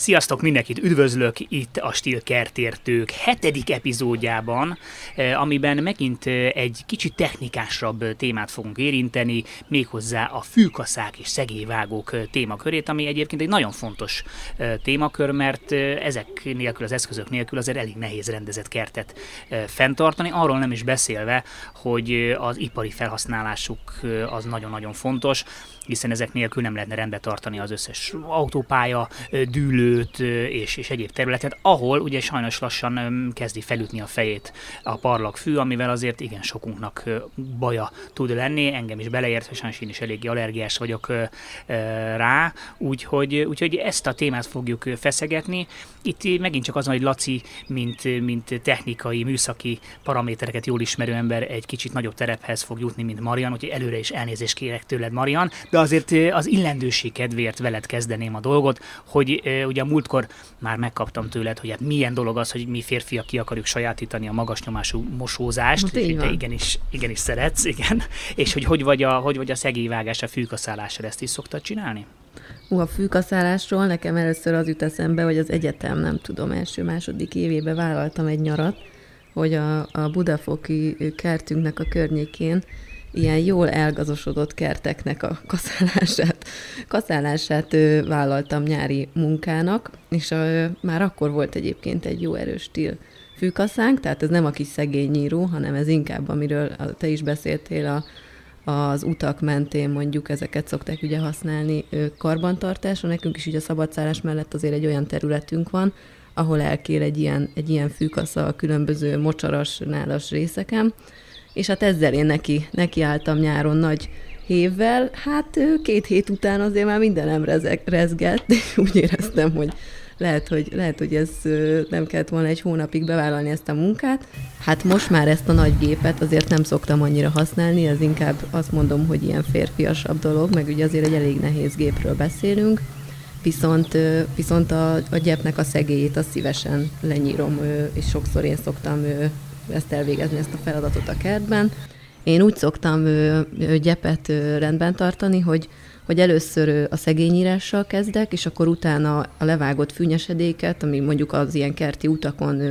Sziasztok, mindenkit üdvözlök itt a Stil Kertértők hetedik epizódjában, eh, amiben megint eh, egy kicsit technikásabb témát fogunk érinteni, méghozzá a fűkaszák és szegélyvágók eh, témakörét, ami egyébként egy nagyon fontos témakör, mert ezek nélkül, az eszközök nélkül azért elég nehéz rendezett kertet fenntartani, arról nem is beszélve, hogy az ipari felhasználásuk az nagyon-nagyon fontos, hiszen ezek nélkül nem lehetne rendbe tartani az összes autópálya, dűlőt és, és egyéb területet, ahol ugye sajnos lassan kezdi felütni a fejét a parlagfű, amivel azért igen sokunknak baja tud lenni, engem is beleért, sajnos én is eléggé allergiás vagyok rá, úgyhogy, úgyhogy ezt a témát fogjuk feszegetni. Itt megint csak az, hogy Laci, mint, mint technikai, műszaki paramétereket jól ismerő ember egy kicsit nagyobb terephez fog jutni, mint Marian, úgyhogy előre is elnézést kérek tőled, Marian, de azért az illendőség kedvéért veled kezdeném a dolgot, hogy ugye a múltkor már megkaptam tőled, hogy hát milyen dolog az, hogy mi férfiak ki akarjuk sajátítani a magas nyomású mosózást, hát, és te igenis, igenis szeretsz, igen, és hogy hogy vagy a, hogy vagy a szegélyvágás, a fűkaszálásra ezt is szoktad csinálni? Ú, a fűkaszálásról nekem először az jut eszembe, hogy az egyetem, nem tudom, első-második évébe vállaltam egy nyarat, hogy a, a budafoki kertünknek a környékén ilyen jól elgazosodott kerteknek a kaszálását, kaszálását ö, vállaltam nyári munkának, és ö, már akkor volt egyébként egy jó erős stíl fűkaszánk, tehát ez nem a kis szegény nyíró, hanem ez inkább, amiről te is beszéltél, a, az utak mentén mondjuk ezeket szokták ugye használni karbantartásra. Nekünk is ugye a szabadszállás mellett azért egy olyan területünk van, ahol elkér egy ilyen, egy ilyen fűkasza a különböző mocsaras, nálas részeken, és hát ezzel én neki, neki álltam nyáron nagy hévvel, hát két hét után azért már mindenem rezeg, rezgett, és úgy éreztem, hogy lehet, hogy, lehet, hogy ez nem kellett volna egy hónapig bevállalni ezt a munkát. Hát most már ezt a nagy gépet azért nem szoktam annyira használni, ez inkább azt mondom, hogy ilyen férfiasabb dolog, meg ugye azért egy elég nehéz gépről beszélünk, viszont, viszont a, a gyepnek a szegélyét azt szívesen lenyírom, és sokszor én szoktam ezt elvégezni, ezt a feladatot a kertben. Én úgy szoktam gyepet rendben tartani, hogy hogy először a szegényírással kezdek, és akkor utána a levágott fűnyesedéket, ami mondjuk az ilyen kerti utakon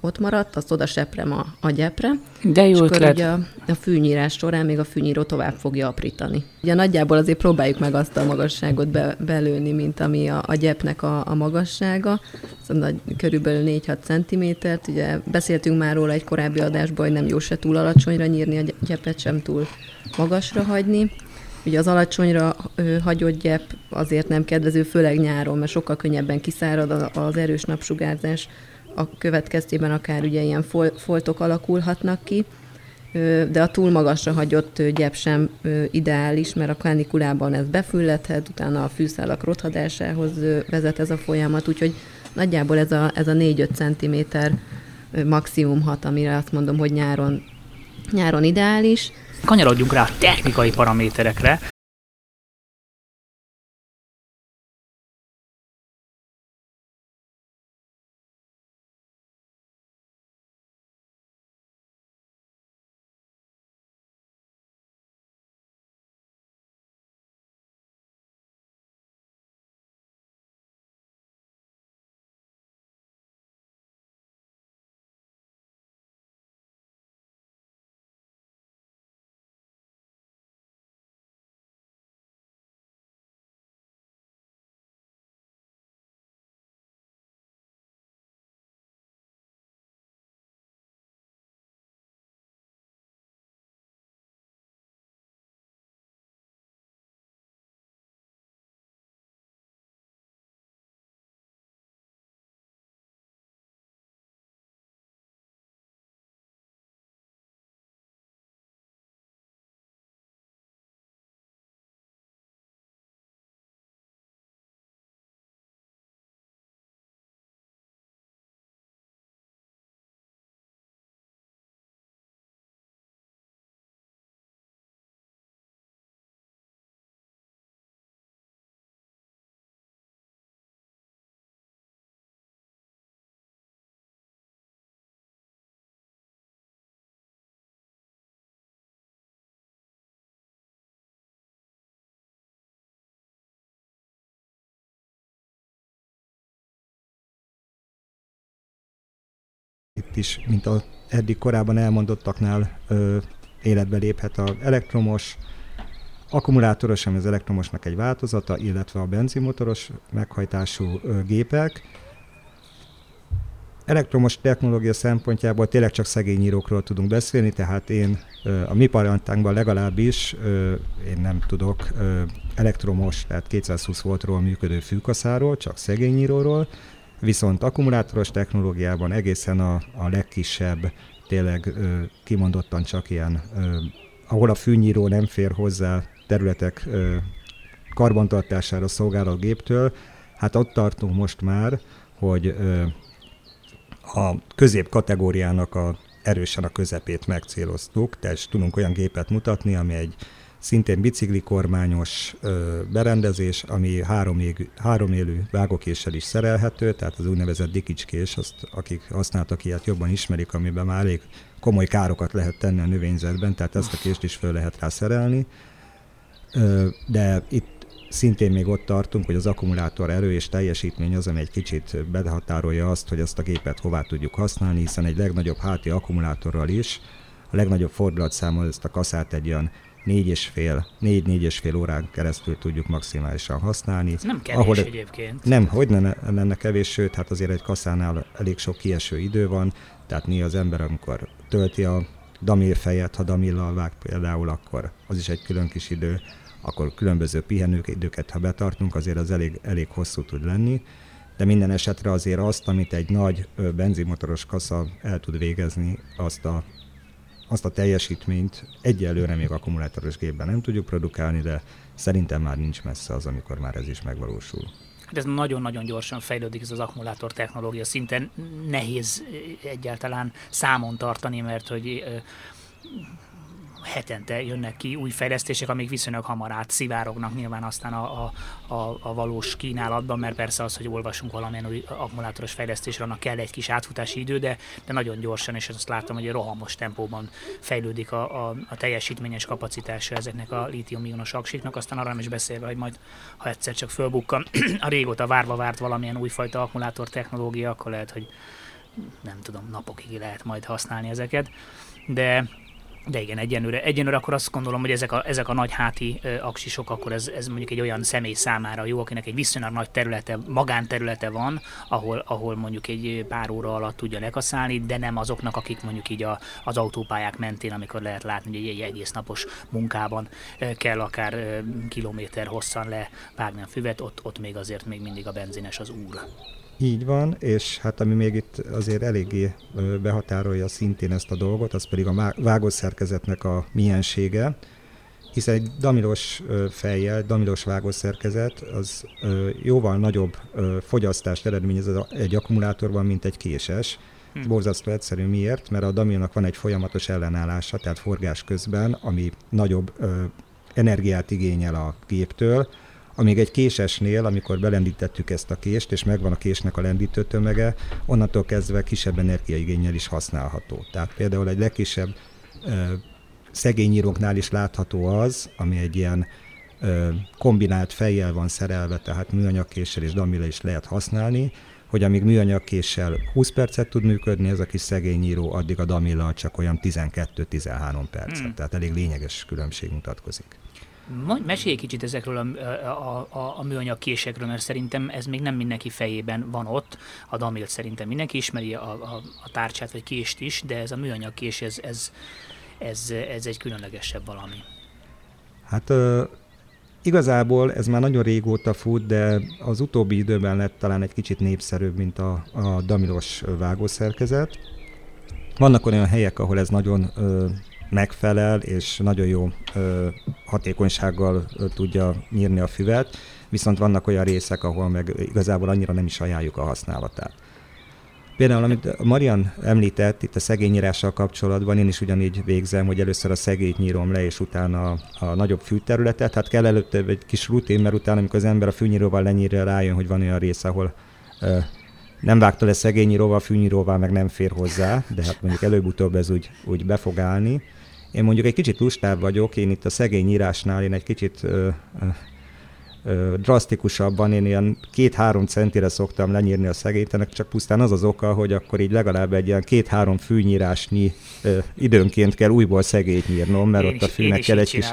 ott maradt, azt oda seprem a, a gyepre. De jó és ötlet. Ugye a, a fűnyírás során még a fűnyíró tovább fogja aprítani. Ugye nagyjából azért próbáljuk meg azt a magasságot be, belőni, mint ami a, a gyepnek a, a magassága, szóval körülbelül 4-6 centimétert. Ugye beszéltünk már róla egy korábbi adásban, hogy nem jó se túl alacsonyra nyírni, a gyepet sem túl magasra hagyni. Ugye az alacsonyra hagyott gyep azért nem kedvező, főleg nyáron, mert sokkal könnyebben kiszárad az erős napsugárzás a következtében akár ugye ilyen foltok alakulhatnak ki, de a túl magasra hagyott gyep sem ideális, mert a kanikulában ez befülledhet, utána a fűszálak rothadásához vezet ez a folyamat, úgyhogy nagyjából ez a, ez a 4-5 cm maximum hat, amire azt mondom, hogy nyáron, nyáron ideális. Kanyarodjunk rá a technikai paraméterekre. Is, mint a eddig korábban elmondottaknál ö, életbe léphet a elektromos, akkumulátoros, ami az elektromosnak egy változata, illetve a benzinmotoros meghajtású ö, gépek. Elektromos technológia szempontjából tényleg csak szegény írókról tudunk beszélni, tehát én a mi parantánkban legalábbis én nem tudok elektromos, tehát 220 voltról működő fűkaszáról, csak szegényíróról, viszont akkumulátoros technológiában egészen a, a legkisebb, tényleg kimondottan csak ilyen, ahol a fűnyíró nem fér hozzá területek karbantartására szolgáló géptől, hát ott tartunk most már, hogy a közép kategóriának a erősen a közepét megcéloztuk, tehát tudunk olyan gépet mutatni, ami egy szintén biciklikormányos ö, berendezés, ami három, ég, három élő vágókéssel is szerelhető, tehát az úgynevezett dikicskés, azt akik használtak ilyet jobban ismerik, amiben már elég komoly károkat lehet tenni a növényzetben, tehát ezt a kést is föl lehet rá szerelni. De itt Szintén még ott tartunk, hogy az akkumulátor erő és teljesítmény az, ami egy kicsit behatárolja azt, hogy ezt a gépet hová tudjuk használni, hiszen egy legnagyobb háti akkumulátorral is a legnagyobb fordulatszámmal ezt a kaszát egy olyan négy és fél, négy-négy és fél órán keresztül tudjuk maximálisan használni. Ez nem kevés ahol, egyébként. Nem, hogy ne lenne kevés, sőt, hát azért egy kaszánál elég sok kieső idő van, tehát mi az ember, amikor tölti a damír fejet, ha damillal vág például, akkor az is egy külön kis idő akkor különböző pihenőidőket, ha betartunk, azért az elég, elég hosszú tud lenni, de minden esetre azért azt, amit egy nagy benzinmotoros kasza el tud végezni, azt a, azt a teljesítményt egyelőre még akkumulátoros gépben nem tudjuk produkálni, de szerintem már nincs messze az, amikor már ez is megvalósul. Hát ez nagyon-nagyon gyorsan fejlődik ez az akkumulátor technológia, szinten nehéz egyáltalán számon tartani, mert hogy hetente jönnek ki új fejlesztések, amik viszonylag hamar átszivárognak nyilván aztán a, a, a, a valós kínálatban, mert persze az, hogy olvasunk valamilyen új akkumulátoros fejlesztésre, annak kell egy kis átfutási idő, de, de nagyon gyorsan, és azt látom, hogy rohamos tempóban fejlődik a, a, a teljesítményes kapacitása ezeknek a lítium-ionos aksiknak, aztán arra nem is beszélve, hogy majd, ha egyszer csak fölbukkan a régóta várva várt valamilyen újfajta akkumulátor technológia, akkor lehet, hogy nem tudom, napokig lehet majd használni ezeket. De de igen, egyenlőre, egyenlőre akkor azt gondolom, hogy ezek a, ezek a nagy háti ö, aksisok, akkor ez, ez mondjuk egy olyan személy számára jó, akinek egy viszonylag nagy területe, magánterülete van, ahol, ahol mondjuk egy pár óra alatt tudja lekaszálni, de nem azoknak, akik mondjuk így a, az autópályák mentén, amikor lehet látni, hogy egy egész napos munkában kell akár kilométer hosszan levágni a füvet, ott, ott még azért még mindig a benzines az úr. Így van, és hát ami még itt azért eléggé behatárolja szintén ezt a dolgot, az pedig a vágószerkezetnek a miensége, hiszen egy damilos fejjel, damilos vágószerkezet az jóval nagyobb fogyasztást eredményez egy akkumulátorban, mint egy késes. Ez hm. borzasztó egyszerű miért, mert a damilnak van egy folyamatos ellenállása, tehát forgás közben, ami nagyobb energiát igényel a géptől, amíg egy késesnél, amikor belendítettük ezt a kést, és megvan a késnek a lendítő tömege, onnantól kezdve kisebb energiaigényel is használható. Tehát például egy legkisebb szegényíróknál is látható az, ami egy ilyen ö, kombinált fejjel van szerelve, tehát műanyagkéssel és damila is lehet használni, hogy amíg műanyagkéssel 20 percet tud működni, ez a kis szegényíró, addig a damilla csak olyan 12-13 percet. Hmm. Tehát elég lényeges különbség mutatkozik. Mesélj egy kicsit ezekről a, a, a, a műanyag késekről, mert szerintem ez még nem mindenki fejében van ott. A damilt szerintem mindenki ismeri a, a, a tárcsát vagy kést is, de ez a műanyag kés, ez, ez, ez, ez egy különlegesebb valami. Hát igazából ez már nagyon régóta fut, de az utóbbi időben lett talán egy kicsit népszerűbb, mint a, a damilos vágószerkezet. Vannak olyan helyek, ahol ez nagyon megfelel, és nagyon jó ö, hatékonysággal ö, tudja nyírni a füvet, viszont vannak olyan részek, ahol meg igazából annyira nem is ajánljuk a használatát. Például, amit Marian említett itt a szegényírással kapcsolatban, én is ugyanígy végzem, hogy először a szegélyt nyírom le, és utána a, a nagyobb fűterületet. Hát kell előtte egy kis rutin, mert utána, amikor az ember a fűnyíróval lenyírja, rájön, hogy van olyan rész, ahol nem vágta le szegényíróval, fűnyíróval meg nem fér hozzá, de hát mondjuk előbb-utóbb ez úgy, úgy be fog állni. Én mondjuk egy kicsit lustább vagyok, én itt a szegény írásnál én egy kicsit ö, ö, drasztikusabban, én ilyen két-három centire szoktam lenyírni a szegélyt, ennek csak pusztán az az oka, hogy akkor így legalább egy ilyen két-három fűnyírásnyi ö, időnként kell újból szegélyt nyírnom, mert én ott is, a fűnek kell egy, kis,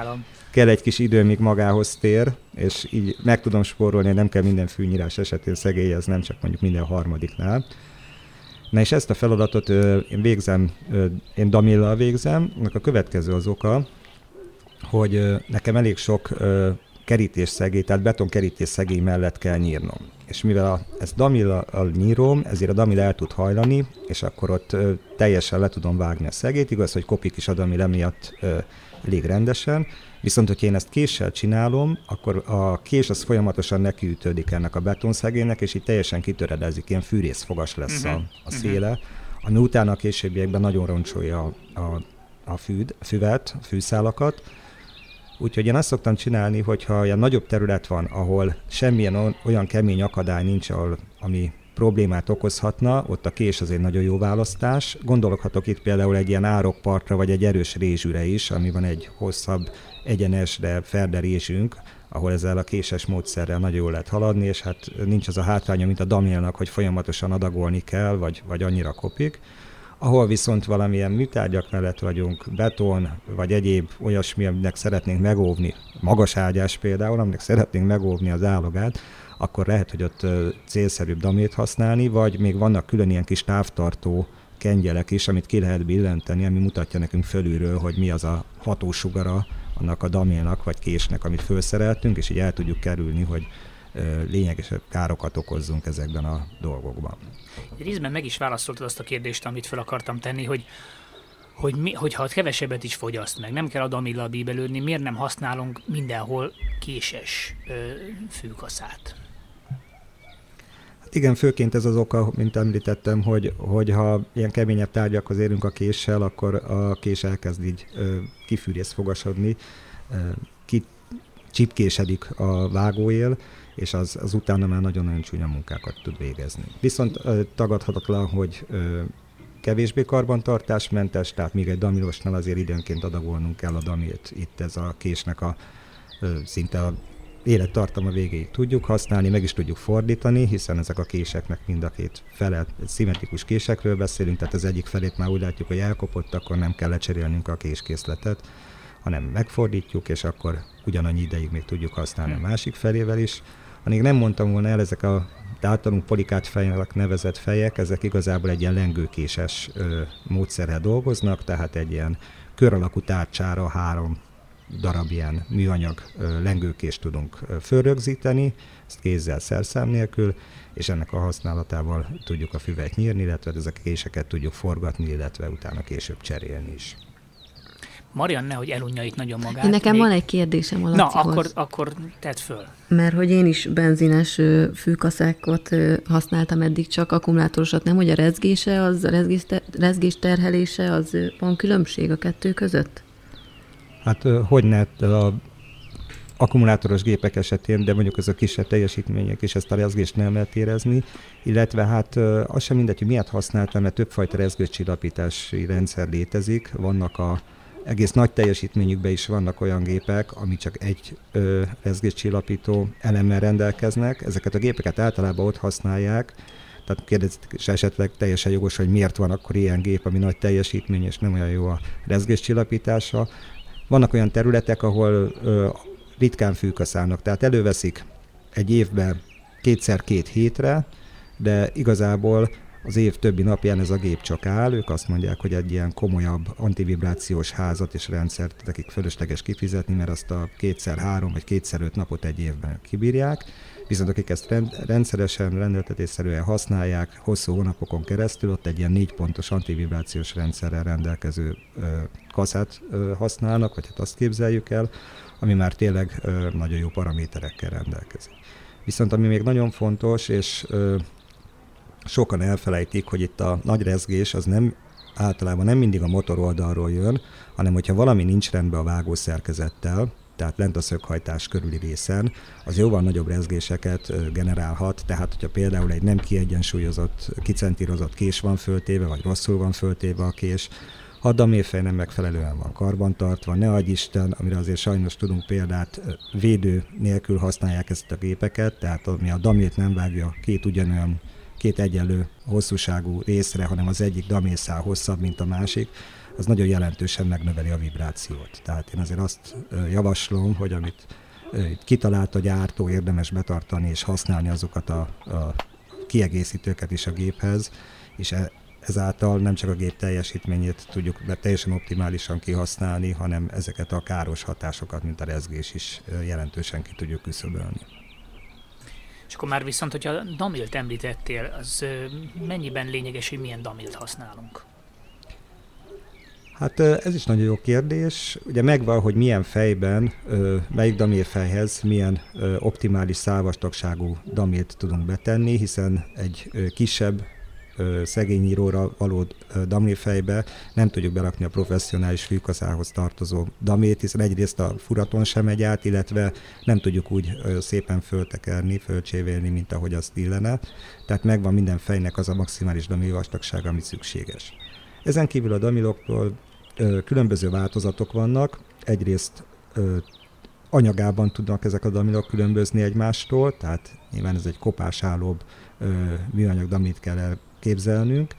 kell egy kis idő, míg magához tér, és így meg tudom spórolni, nem kell minden fűnyírás esetén szegélyez, nem csak mondjuk minden harmadiknál. Na és ezt a feladatot ö, én végzem, ö, én Damillal végzem, a következő az oka, hogy ö, nekem elég sok ö, kerítésszegély, tehát betonkerítésszegély mellett kell nyírnom. És mivel ezt damillal nyírom, ezért a damil el tud hajlani, és akkor ott ö, teljesen le tudom vágni a szegét. Igaz, hogy kopik is a damil emiatt ö, elég rendesen, viszont hogyha én ezt késsel csinálom, akkor a kés az folyamatosan nekiütődik ennek a betonszegélynek, és így teljesen kitöredezik, ilyen fűrészfogas lesz uh-huh. a, a mhm. széle, uh-huh. ami utána a későbbiekben nagyon roncsolja a, a, a fűd, a füvet, a fűszálakat, Úgyhogy én azt szoktam csinálni, hogyha olyan nagyobb terület van, ahol semmilyen olyan kemény akadály nincs, ahol, ami problémát okozhatna, ott a kés az egy nagyon jó választás. Gondolhatok itt például egy ilyen árokpartra, vagy egy erős rézsűre is, ami van egy hosszabb, egyenes, de ferde rézsünk, ahol ezzel a késes módszerrel nagyon jól lehet haladni, és hát nincs az a hátránya, mint a damélnak, hogy folyamatosan adagolni kell, vagy, vagy annyira kopik. Ahol viszont valamilyen műtárgyak mellett vagyunk, beton, vagy egyéb olyasmi, aminek szeretnénk megóvni, magas ágyás például, aminek szeretnénk megóvni az állagát, akkor lehet, hogy ott célszerűbb damét használni, vagy még vannak külön ilyen kis távtartó kengyelek is, amit ki lehet billenteni, ami mutatja nekünk fölülről, hogy mi az a hatósugara annak a daménak vagy késnek, amit felszereltünk, és így el tudjuk kerülni, hogy lényeges károkat okozzunk ezekben a dolgokban. Részben meg is válaszoltad azt a kérdést, amit fel akartam tenni, hogy hogy mi, hogyha kevesebbet is fogyaszt meg, nem kell a damilla bíbelődni, miért nem használunk mindenhol késes ö, fűkaszát? Hát igen, főként ez az oka, mint említettem, hogy, hogy ha ilyen keményebb tárgyakhoz érünk a késsel, akkor a kés elkezd így ö, kifűrészfogasodni, ö, ki, csipkésedik a vágóél, és az, az utána már nagyon-nagyon csúnya munkákat tud végezni. Viszont tagadhatatlan, hogy kevésbé karbantartásmentes, tehát még egy damilosnál azért időnként adagolnunk kell a damilt. Itt ez a késnek a szinte a élettartama végéig tudjuk használni, meg is tudjuk fordítani, hiszen ezek a késeknek mind a két fele, szimmetrikus késekről beszélünk, tehát az egyik felét már úgy látjuk, hogy elkopott, akkor nem kell lecserélnünk a késkészletet, hanem megfordítjuk, és akkor ugyanannyi ideig még tudjuk használni a másik felével is. Amíg nem mondtam volna el, ezek a általunk polikát fejnek nevezett fejek, ezek igazából egy ilyen lengőkéses ö, módszerrel dolgoznak, tehát egy ilyen kör alakú tárcsára három darab ilyen műanyag lengőkést tudunk fölrögzíteni, ezt kézzel szerszám nélkül, és ennek a használatával tudjuk a füvet nyírni, illetve ezek a késeket tudjuk forgatni, illetve utána később cserélni is. Marian nehogy elunja itt nagyon magát. Én nekem még... van egy kérdésem a Na, akkor, akkor tedd föl. Mert hogy én is benzines fűkaszákot használtam eddig csak, akkumulátorosat nem, hogy a rezgése, az a rezgés, rezgés terhelése, az van különbség a kettő között? Hát hogy ne, a akkumulátoros gépek esetén, de mondjuk ez a kisebb teljesítmények és ezt a rezgést nem lehet érezni, illetve hát az sem mindegy, hogy miért használtam, mert többfajta rezgőcsillapítási rendszer létezik, vannak a egész nagy teljesítményükben is vannak olyan gépek, ami csak egy ö, rezgéscsillapító elemmel rendelkeznek. Ezeket a gépeket általában ott használják, tehát kérdezik és esetleg teljesen jogos, hogy miért van akkor ilyen gép, ami nagy teljesítmény, és nem olyan jó a rezgéscsillapítása. Vannak olyan területek, ahol ö, ritkán fűkaszálnak, tehát előveszik egy évben kétszer-két hétre, de igazából az év többi napján ez a gép csak áll, ők azt mondják, hogy egy ilyen komolyabb antivibrációs házat és rendszert nekik fölösleges kifizetni, mert azt a kétszer három vagy kétszer öt napot egy évben kibírják, viszont akik ezt rendszeresen, rendeltetésszerűen használják, hosszú hónapokon keresztül, ott egy ilyen négy pontos antivibrációs rendszerrel rendelkező ö, kaszát ö, használnak, vagy hát azt képzeljük el, ami már tényleg ö, nagyon jó paraméterekkel rendelkezik. Viszont ami még nagyon fontos, és ö, sokan elfelejtik, hogy itt a nagy rezgés az nem általában nem mindig a motor oldalról jön, hanem hogyha valami nincs rendben a vágószerkezettel, tehát lent a szöghajtás körüli részen, az jóval nagyobb rezgéseket generálhat, tehát hogyha például egy nem kiegyensúlyozott, kicentírozott kés van föltéve, vagy rosszul van föltéve a kés, ha a damélfej nem megfelelően van karbantartva, ne adj Isten, amire azért sajnos tudunk példát, védő nélkül használják ezt a gépeket, tehát ami a damélt nem vágja két ugyanolyan két egyenlő hosszúságú részre, hanem az egyik damészál hosszabb, mint a másik, az nagyon jelentősen megnöveli a vibrációt. Tehát én azért azt javaslom, hogy amit kitalált a gyártó, érdemes betartani és használni azokat a, a kiegészítőket is a géphez, és e, ezáltal nem csak a gép teljesítményét tudjuk teljesen optimálisan kihasználni, hanem ezeket a káros hatásokat, mint a rezgés is jelentősen ki tudjuk küszöbölni. És akkor már viszont, hogyha damilt említettél, az mennyiben lényeges, hogy milyen damilt használunk? Hát ez is nagyon jó kérdés. Ugye megvan, hogy milyen fejben, melyik damélfejhez milyen optimális szálvastagságú damilt tudunk betenni, hiszen egy kisebb szegényíróra való damélfejbe nem tudjuk berakni a professzionális fűkaszához tartozó damét, hiszen egyrészt a furaton sem megy át, illetve nem tudjuk úgy szépen föltekerni, fölcsévélni, mint ahogy azt illene. Tehát megvan minden fejnek az a maximális damélvastagság, ami szükséges. Ezen kívül a damiloktól különböző változatok vannak. Egyrészt anyagában tudnak ezek a damilok különbözni egymástól, tehát nyilván ez egy kopásállóbb műanyag damit kell elképzelnünk,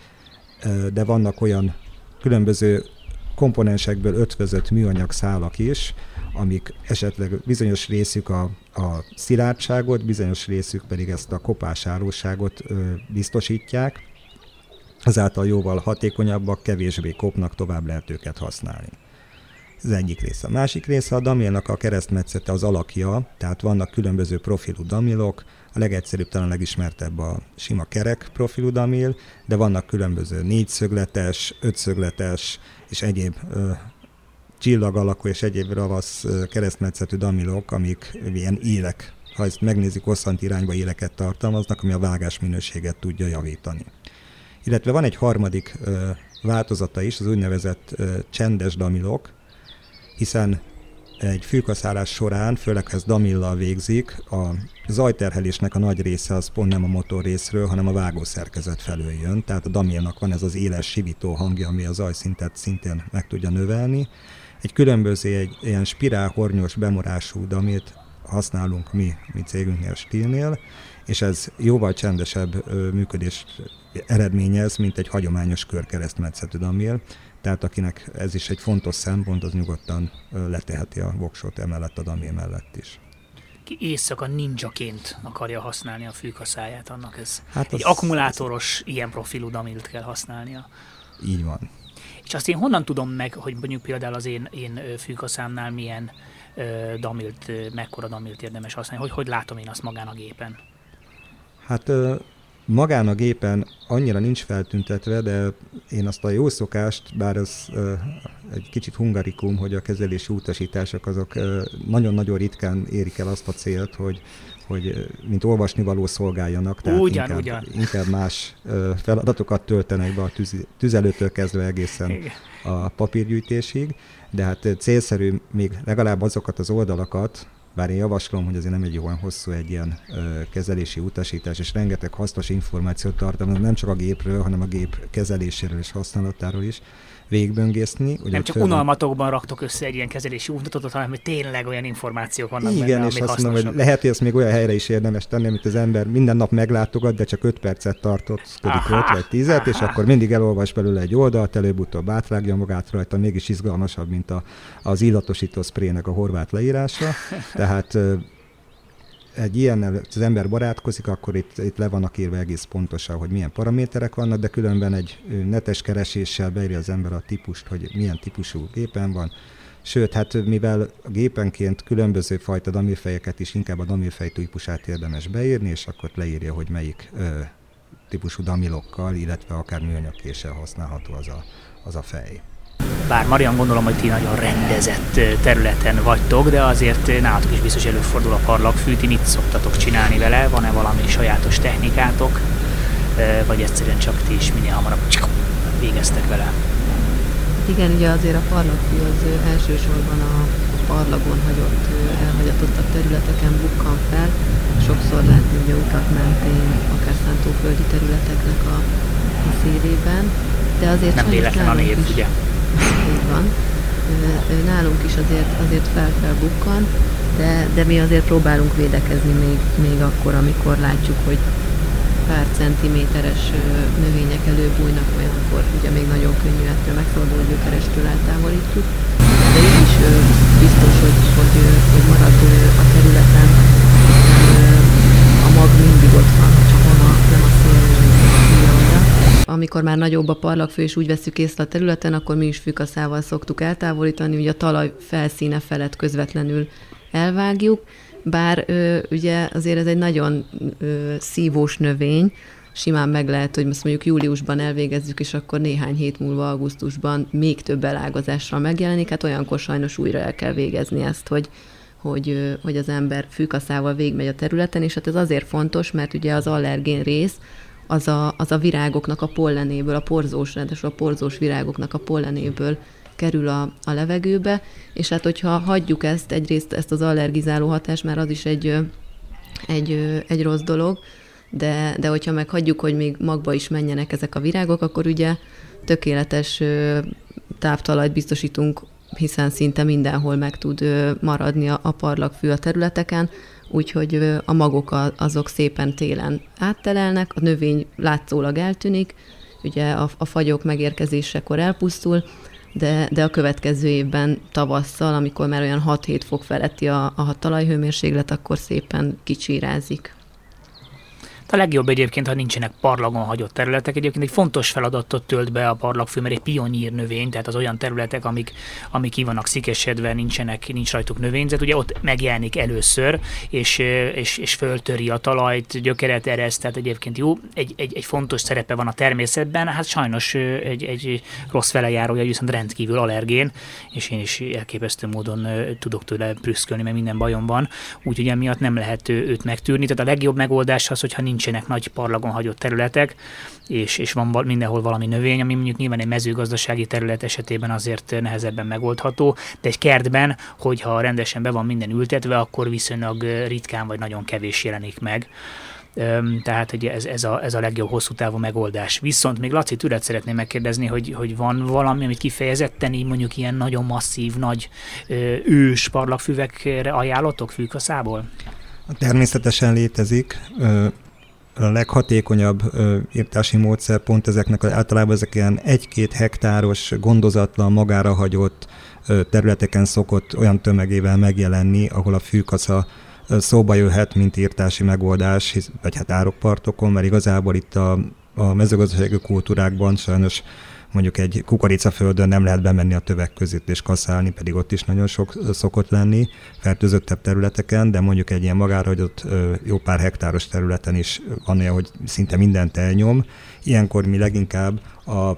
de vannak olyan különböző komponensekből ötvözött műanyag szálak is, amik esetleg bizonyos részük a, a szilárdságot, bizonyos részük pedig ezt a kopásállóságot biztosítják, ezáltal jóval hatékonyabbak, kevésbé kopnak, tovább lehet őket használni. Ez egyik része. A másik része a damilnak a keresztmetszete az alakja, tehát vannak különböző profilú damilok, a legegyszerűbb, talán legismertebb a sima kerek profilú damil, de vannak különböző négyszögletes, ötszögletes és egyéb ö, csillag alakú és egyéb ravasz keresztmetszetű damilok, amik ilyen élek, ha ezt megnézik, hosszant irányba éleket tartalmaznak, ami a vágás minőséget tudja javítani. Illetve van egy harmadik ö, változata is, az úgynevezett ö, csendes damilok, hiszen egy fűkaszálás során, főleg ha ez damillal végzik, a zajterhelésnek a nagy része az pont nem a motor részről, hanem a vágószerkezet felől jön. Tehát a damilnak van ez az éles sivító hangja, ami a zajszintet szintén meg tudja növelni. Egy különböző, egy ilyen spirálhornyos bemorású damilt használunk mi, mi cégünknél, Stilnél, és ez jóval csendesebb működést eredményez, mint egy hagyományos körkeresztmetszetű damil, tehát akinek ez is egy fontos szempont, az nyugodtan leteheti a voksot emellett a damil mellett is ki éjszaka ninjaként akarja használni a fűkaszáját, annak ez hát egy az, akkumulátoros, az... ilyen profilú damilt kell használnia. Így van. És azt én honnan tudom meg, hogy mondjuk például az én, én fűkaszámnál milyen ö, damilt, mekkora damilt érdemes használni, hogy hogy látom én azt magán a gépen? Hát magán a gépen annyira nincs feltüntetve, de én azt a jó szokást, bár ez egy kicsit hungarikum, hogy a kezelési utasítások azok nagyon-nagyon ritkán érik el azt a célt, hogy hogy mint olvasni való szolgáljanak, tehát ugyan, inkább, ugyan. inkább más feladatokat töltenek be a tüz, tüzelőtől kezdve egészen Igen. a papírgyűjtésig, de hát célszerű még legalább azokat az oldalakat, bár én javaslom, hogy azért nem egy olyan hosszú egy ilyen ö, kezelési utasítás, és rengeteg hasznos információt tartalmaz, nem csak a gépről, hanem a gép kezeléséről és használatáról is végigböngészni. Nem csak unalmatokban raktok össze egy ilyen kezelési útmutatót, hanem hogy tényleg olyan információk vannak Igen, benne, és azt mondom, hogy lehet, hogy ezt még olyan helyre is érdemes tenni, amit az ember minden nap meglátogat, de csak 5 percet tartott, ködik 5 vagy 10 és akkor mindig elolvas belőle egy oldalt, előbb-utóbb átrágja magát rajta, mégis izgalmasabb, mint a, az illatosító sprének a horvát leírása. Tehát egy ilyen az ember barátkozik, akkor itt, itt le vannak írva egész pontosan, hogy milyen paraméterek vannak, de különben egy netes kereséssel beírja az ember a típust, hogy milyen típusú gépen van. Sőt, hát mivel a gépenként különböző fajta damilfejeket is inkább a damilfej típusát érdemes beírni, és akkor leírja, hogy melyik ö, típusú damilokkal, illetve akár műanyagkéssel használható az a, az a fej. Bár Marian gondolom, hogy ti nagyon rendezett területen vagytok, de azért nálatok is biztos előfordul a parlagfű, ti mit szoktatok csinálni vele, van-e valami sajátos technikátok, vagy egyszerűen csak ti is minél hamarabb végeztek vele? Igen, ugye azért a parlagfű az elsősorban a parlagon hagyott, elhagyatott területeken bukkan fel. Sokszor látni ugye utak mentén, akár szántóföldi területeknek a, a szélében. De azért nem véletlen a név, ugye? Van. Nálunk is azért, azért fel-felbukkan, de, de mi azért próbálunk védekezni még, még akkor, amikor látjuk, hogy pár centiméteres növények előbújnak, olyankor ugye még nagyon könnyű ettől megszabaduló gyökerestől eltávolítjuk. De így is biztos, hogy, hogy, hogy marad a területen a mag mindig ott van, csak nem a, nem a szél amikor már nagyobb a parlagfő, és úgy veszük észre a területen, akkor mi is fűkaszával szoktuk eltávolítani, ugye a talaj felszíne felett közvetlenül elvágjuk, bár ö, ugye azért ez egy nagyon ö, szívós növény, simán meg lehet, hogy most mondjuk júliusban elvégezzük, és akkor néhány hét múlva augusztusban még több elágazással megjelenik, hát olyankor sajnos újra el kell végezni ezt, hogy, hogy, hogy az ember fűkaszával végigmegy a területen, és hát ez azért fontos, mert ugye az allergén rész, az a, az a virágoknak a pollenéből, a porzós, ráadásul a porzós virágoknak a pollenéből kerül a, a levegőbe, és hát hogyha hagyjuk ezt, egyrészt ezt az allergizáló hatást, mert az is egy, egy, egy rossz dolog, de, de hogyha meg hagyjuk, hogy még magba is menjenek ezek a virágok, akkor ugye tökéletes távtalajt biztosítunk, hiszen szinte mindenhol meg tud maradni a parlagfű a területeken, úgyhogy a magok azok szépen télen áttelelnek, a növény látszólag eltűnik, ugye a, a fagyok megérkezésekor elpusztul, de, de a következő évben tavasszal, amikor már olyan 6-7 fok feletti a, a talajhőmérséklet, akkor szépen kicsírázik. A legjobb egyébként, ha nincsenek parlagon hagyott területek. Egyébként egy fontos feladatot tölt be a parlagfű, mert egy pionír növény, tehát az olyan területek, amik, amik ki vannak szikesedve, nincsenek, nincs rajtuk növényzet, ugye ott megjelenik először, és, és, és föltöri a talajt, gyökeret ereszt, tehát egyébként jó, egy, egy, egy fontos szerepe van a természetben, hát sajnos egy, egy rossz velejárója, viszont rendkívül allergén, és én is elképesztő módon tudok tőle prüszkölni, mert minden bajom van, úgyhogy emiatt nem lehet őt megtűrni. Tehát a legjobb megoldás az, hogyha nincs nincsenek nagy parlagon hagyott területek, és, és van mindenhol valami növény, ami mondjuk nyilván egy mezőgazdasági terület esetében azért nehezebben megoldható, de egy kertben, hogyha rendesen be van minden ültetve, akkor viszonylag ritkán vagy nagyon kevés jelenik meg. Tehát ugye ez, ez, a, ez a legjobb hosszú távú megoldás. Viszont még Laci, tőled szeretném megkérdezni, hogy, hogy van valami, amit kifejezetten így mondjuk ilyen nagyon masszív, nagy ős parlagfüvekre ajánlotok fűkaszából? Természetesen létezik a leghatékonyabb írtási módszer pont ezeknek, általában ezek ilyen egy-két hektáros, gondozatlan, magára hagyott területeken szokott olyan tömegével megjelenni, ahol a fűkasza szóba jöhet, mint írtási megoldás, vagy hát árokpartokon, mert igazából itt a, a mezőgazdasági kultúrákban sajnos mondjuk egy kukoricaföldön nem lehet bemenni a tövek között és kaszálni, pedig ott is nagyon sok szokott lenni, fertőzöttebb területeken, de mondjuk egy ilyen magára hagyott jó pár hektáros területen is van olyan, hogy szinte mindent elnyom. Ilyenkor mi leginkább a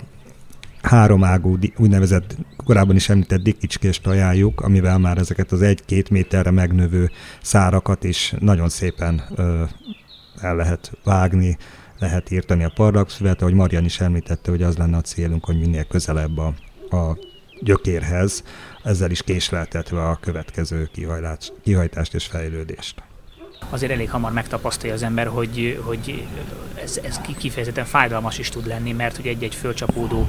háromágú, úgynevezett korábban is említett dikicskést ajánljuk, amivel már ezeket az egy-két méterre megnövő szárakat is nagyon szépen el lehet vágni, lehet írtani a parlagszüvet, ahogy Marian is említette, hogy az lenne a célunk, hogy minél közelebb a, a gyökérhez, ezzel is késleltetve a következő kihajtást és fejlődést azért elég hamar megtapasztalja az ember, hogy, hogy ez, ez kifejezetten fájdalmas is tud lenni, mert ugye egy-egy fölcsapódó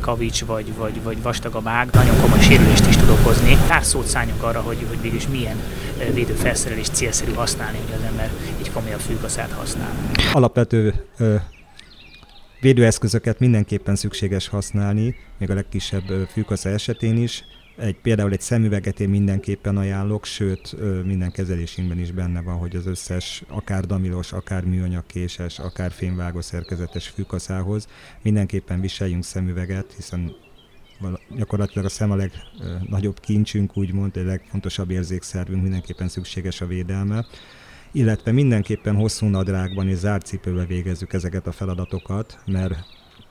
kavics vagy, vagy, vagy vastagabb ág nagyon komoly sérülést is tud okozni. Pár szót szálljunk arra, hogy, hogy végülis milyen védőfelszerelést célszerű használni, hogy az ember egy komolyabb fűkaszát használ. Alapvető védőeszközöket mindenképpen szükséges használni, még a legkisebb fűkasza esetén is, egy, például egy szemüveget én mindenképpen ajánlok, sőt minden kezelésünkben is benne van, hogy az összes akár damilos, akár műanyagkéses, akár fémvágó szerkezetes fűkaszához mindenképpen viseljünk szemüveget, hiszen gyakorlatilag a szem a legnagyobb kincsünk, úgymond, a legfontosabb érzékszervünk, mindenképpen szükséges a védelme. Illetve mindenképpen hosszú nadrágban és zárt cipőbe végezzük ezeket a feladatokat, mert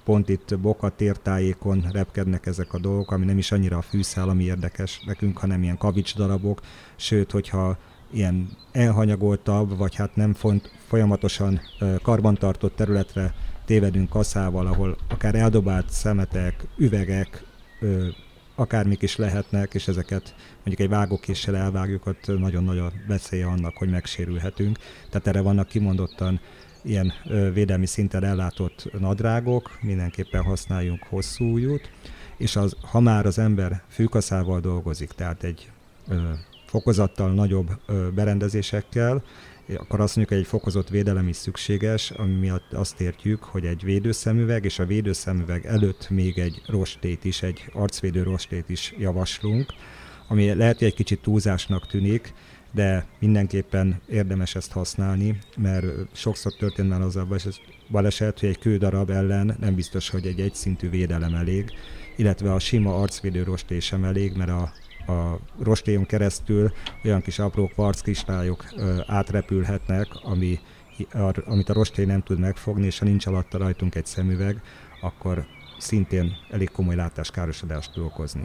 pont itt Boka tértájékon repkednek ezek a dolgok, ami nem is annyira a fűszál, ami érdekes nekünk, hanem ilyen kavics darabok, sőt, hogyha ilyen elhanyagoltabb, vagy hát nem font, folyamatosan karbantartott területre tévedünk kaszával, ahol akár eldobált szemetek, üvegek, akármik is lehetnek, és ezeket mondjuk egy vágókéssel elvágjuk, ott nagyon nagy a veszélye annak, hogy megsérülhetünk. Tehát erre vannak kimondottan ilyen védelmi szinten ellátott nadrágok, mindenképpen használjunk hosszú ujjút, és az, ha már az ember fűkaszával dolgozik, tehát egy ö, fokozattal nagyobb ö, berendezésekkel, akkor azt mondjuk, hogy egy fokozott védelem is szükséges, ami miatt azt értjük, hogy egy védőszemüveg, és a védőszemüveg előtt még egy rostét is, egy arcvédő rostét is javaslunk, ami lehet, hogy egy kicsit túlzásnak tűnik, de mindenképpen érdemes ezt használni, mert sokszor történt már az a baleset, hogy egy kődarab ellen nem biztos, hogy egy egyszintű védelem elég, illetve a sima arcvédő rosté sem elég, mert a a rostéjon keresztül olyan kis apró kvarckristályok átrepülhetnek, ami, amit a rostély nem tud megfogni, és ha nincs alatta rajtunk egy szemüveg, akkor szintén elég komoly látáskárosodást tud okozni.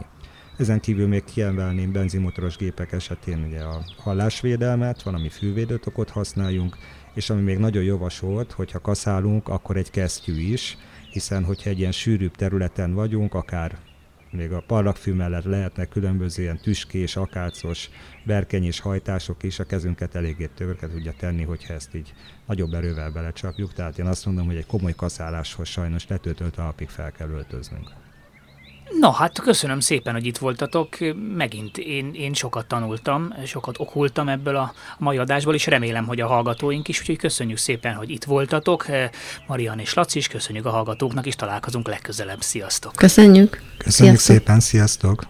Ezen kívül még kiemelném benzinmotoros gépek esetén ugye a hallásvédelmet, van, ami fülvédőtokot használjunk, és ami még nagyon javasolt, hogyha kaszálunk, akkor egy kesztyű is, hiszen hogyha egy ilyen sűrűbb területen vagyunk, akár még a parlagfű mellett lehetnek különböző ilyen tüskés, akácos, berkenyés hajtások is, a kezünket eléggé tökre tudja tenni, hogyha ezt így nagyobb erővel belecsapjuk. Tehát én azt mondom, hogy egy komoly kaszáláshoz sajnos tetőtől talpig fel kell öltöznünk. Na hát köszönöm szépen, hogy itt voltatok. Megint én, én sokat tanultam, sokat okultam ebből a mai adásból, és remélem, hogy a hallgatóink is, úgyhogy köszönjük szépen, hogy itt voltatok. Marian és Laci is köszönjük a hallgatóknak, és találkozunk legközelebb. Sziasztok! Köszönjük! Köszönjük Sziasztok. szépen, sziasztok!